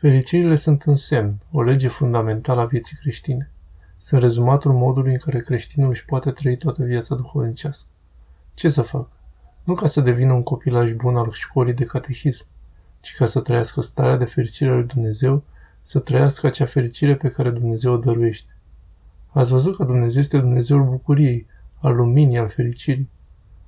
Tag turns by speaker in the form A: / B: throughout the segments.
A: Fericirile sunt un semn, o lege fundamentală a vieții creștine. Sunt rezumatul modului în care creștinul își poate trăi toată viața duhovnicească. Ce să fac? Nu ca să devină un copilaj bun al școlii de catehism, ci ca să trăiască starea de fericire a lui Dumnezeu, să trăiască acea fericire pe care Dumnezeu o dăruiește. Ați văzut că Dumnezeu este Dumnezeul bucuriei, al luminii, al fericirii.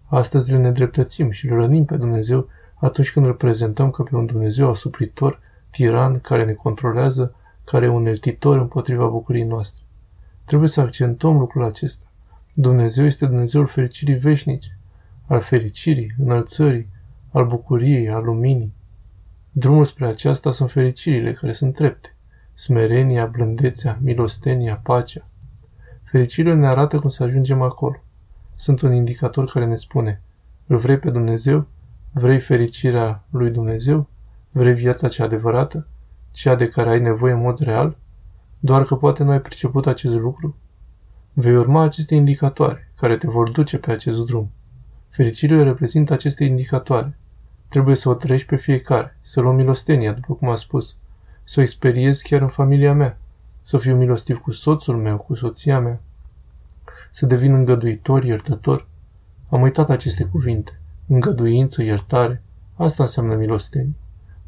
A: Astăzi îl nedreptățim și îl rănim pe Dumnezeu atunci când îl prezentăm ca pe un Dumnezeu asupritor, tiran, care ne controlează, care e un eltitor împotriva bucuriei noastre. Trebuie să accentuăm lucrul acesta. Dumnezeu este Dumnezeul fericirii veșnice, al fericirii, înălțării, al bucuriei, al luminii. Drumul spre aceasta sunt fericirile care sunt trepte, smerenia, blândețea, milostenia, pacea. Fericirile ne arată cum să ajungem acolo. Sunt un indicator care ne spune, îl vrei pe Dumnezeu? Vrei fericirea lui Dumnezeu? Vrei viața cea adevărată? Cea de care ai nevoie în mod real? Doar că poate nu ai perceput acest lucru? Vei urma aceste indicatoare, care te vor duce pe acest drum. Fericirile reprezintă aceste indicatoare. Trebuie să o trăiești pe fiecare, să luăm milostenia, după cum a spus, să o experiez chiar în familia mea, să fiu milostiv cu soțul meu, cu soția mea, să devin îngăduitor, iertător. Am uitat aceste cuvinte. Îngăduință, iertare. Asta înseamnă milostenie.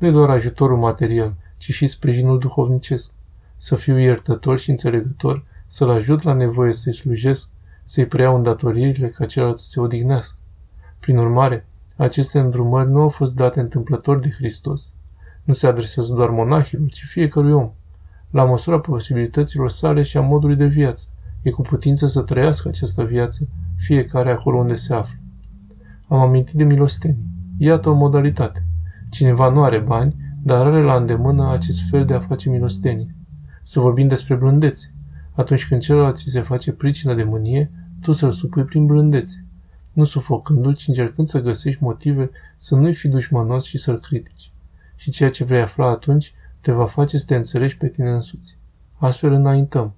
A: Nu e doar ajutorul material, ci și sprijinul duhovnicesc. Să fiu iertător și înțelegător, să-l ajut la nevoie să-i slujesc, să-i preiau îndatoririle ca celălalt să se odihnească. Prin urmare, aceste îndrumări nu au fost date întâmplător de Hristos. Nu se adresează doar monahilor, ci fiecărui om, la măsura posibilităților sale și a modului de viață. E cu putință să trăiască această viață, fiecare acolo unde se află. Am amintit de milostenii. Iată o modalitate. Cineva nu are bani, dar are la îndemână acest fel de a face milostenie. Să vorbim despre blândețe. Atunci când celălalt ți se face pricină de mânie, tu să-l supui prin blândețe. Nu sufocându-l, ci încercând să găsești motive să nu-i fi dușmanos și să-l critici. Și ceea ce vrei afla atunci te va face să te înțelegi pe tine însuți. Astfel înaintăm.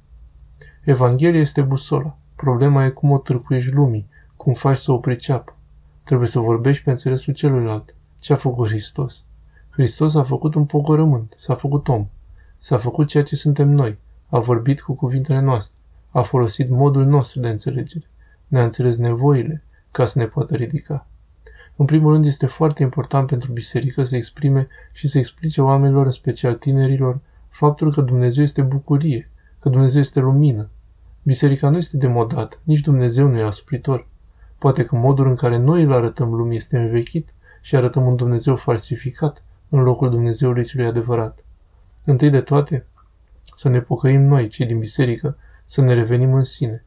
A: Evanghelia este busola. Problema e cum o târcuiești lumii, cum faci să o priceapă. Trebuie să vorbești pe înțelesul celuilalt. Ce a făcut Hristos? Hristos a făcut un pogorământ, s-a făcut om. S-a făcut ceea ce suntem noi. A vorbit cu cuvintele noastre. A folosit modul nostru de înțelegere. Ne-a înțeles nevoile ca să ne poată ridica. În primul rând, este foarte important pentru biserică să exprime și să explice oamenilor, în special tinerilor, faptul că Dumnezeu este bucurie, că Dumnezeu este lumină. Biserica nu este demodată, nici Dumnezeu nu e asupritor. Poate că modul în care noi îl arătăm lumii este învechit și arătăm un Dumnezeu falsificat în locul Dumnezeului celui adevărat. Întâi de toate, să ne pocăim noi, cei din biserică, să ne revenim în sine,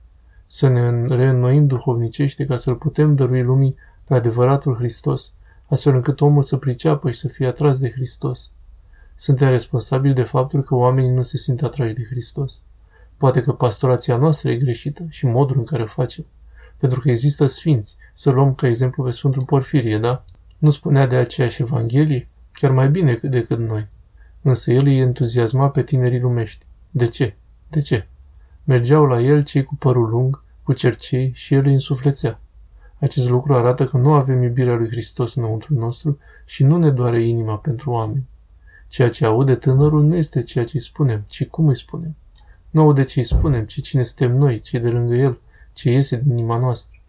A: să ne reînnoim duhovnicește ca să-L putem dărui lumii pe adevăratul Hristos, astfel încât omul să priceapă și să fie atras de Hristos. Suntem responsabili de faptul că oamenii nu se simt atrași de Hristos. Poate că pastorația noastră e greșită și modul în care o facem. Pentru că există sfinți. Să luăm ca exemplu pe Sfântul Porfirie, da? Nu spunea de aceeași Evanghelie? Chiar mai bine decât noi. Însă el îi entuziasma pe tinerii lumești. De ce? De ce? Mergeau la el cei cu părul lung, cu cercei și el îi însuflețea. Acest lucru arată că nu avem iubirea lui Hristos înăuntru nostru și nu ne doare inima pentru oameni. Ceea ce aude tânărul nu este ceea ce îi spunem, ci cum îi spunem. Nu aude ce îi spunem, ci cine suntem noi, cei de lângă el, ce iese din inima noastră.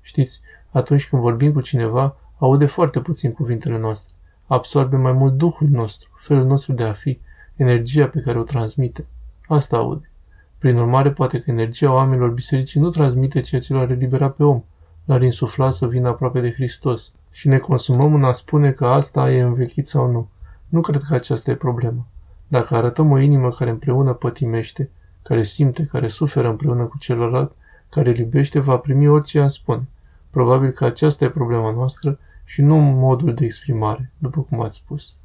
A: Știți, atunci când vorbim cu cineva, aude foarte puțin cuvintele noastre. Absorbe mai mult Duhul nostru, felul nostru de a fi, energia pe care o transmite. Asta aude. Prin urmare, poate că energia oamenilor bisericii nu transmite ceea ce l-ar elibera pe om, l-ar insufla să vină aproape de Hristos. Și ne consumăm în a spune că asta e învechit sau nu. Nu cred că aceasta e problema. Dacă arătăm o inimă care împreună pătimește, care simte, care suferă împreună cu celălalt, care îl iubește, va primi orice am spune. Probabil că aceasta e problema noastră și nu modul de exprimare, după cum ați spus.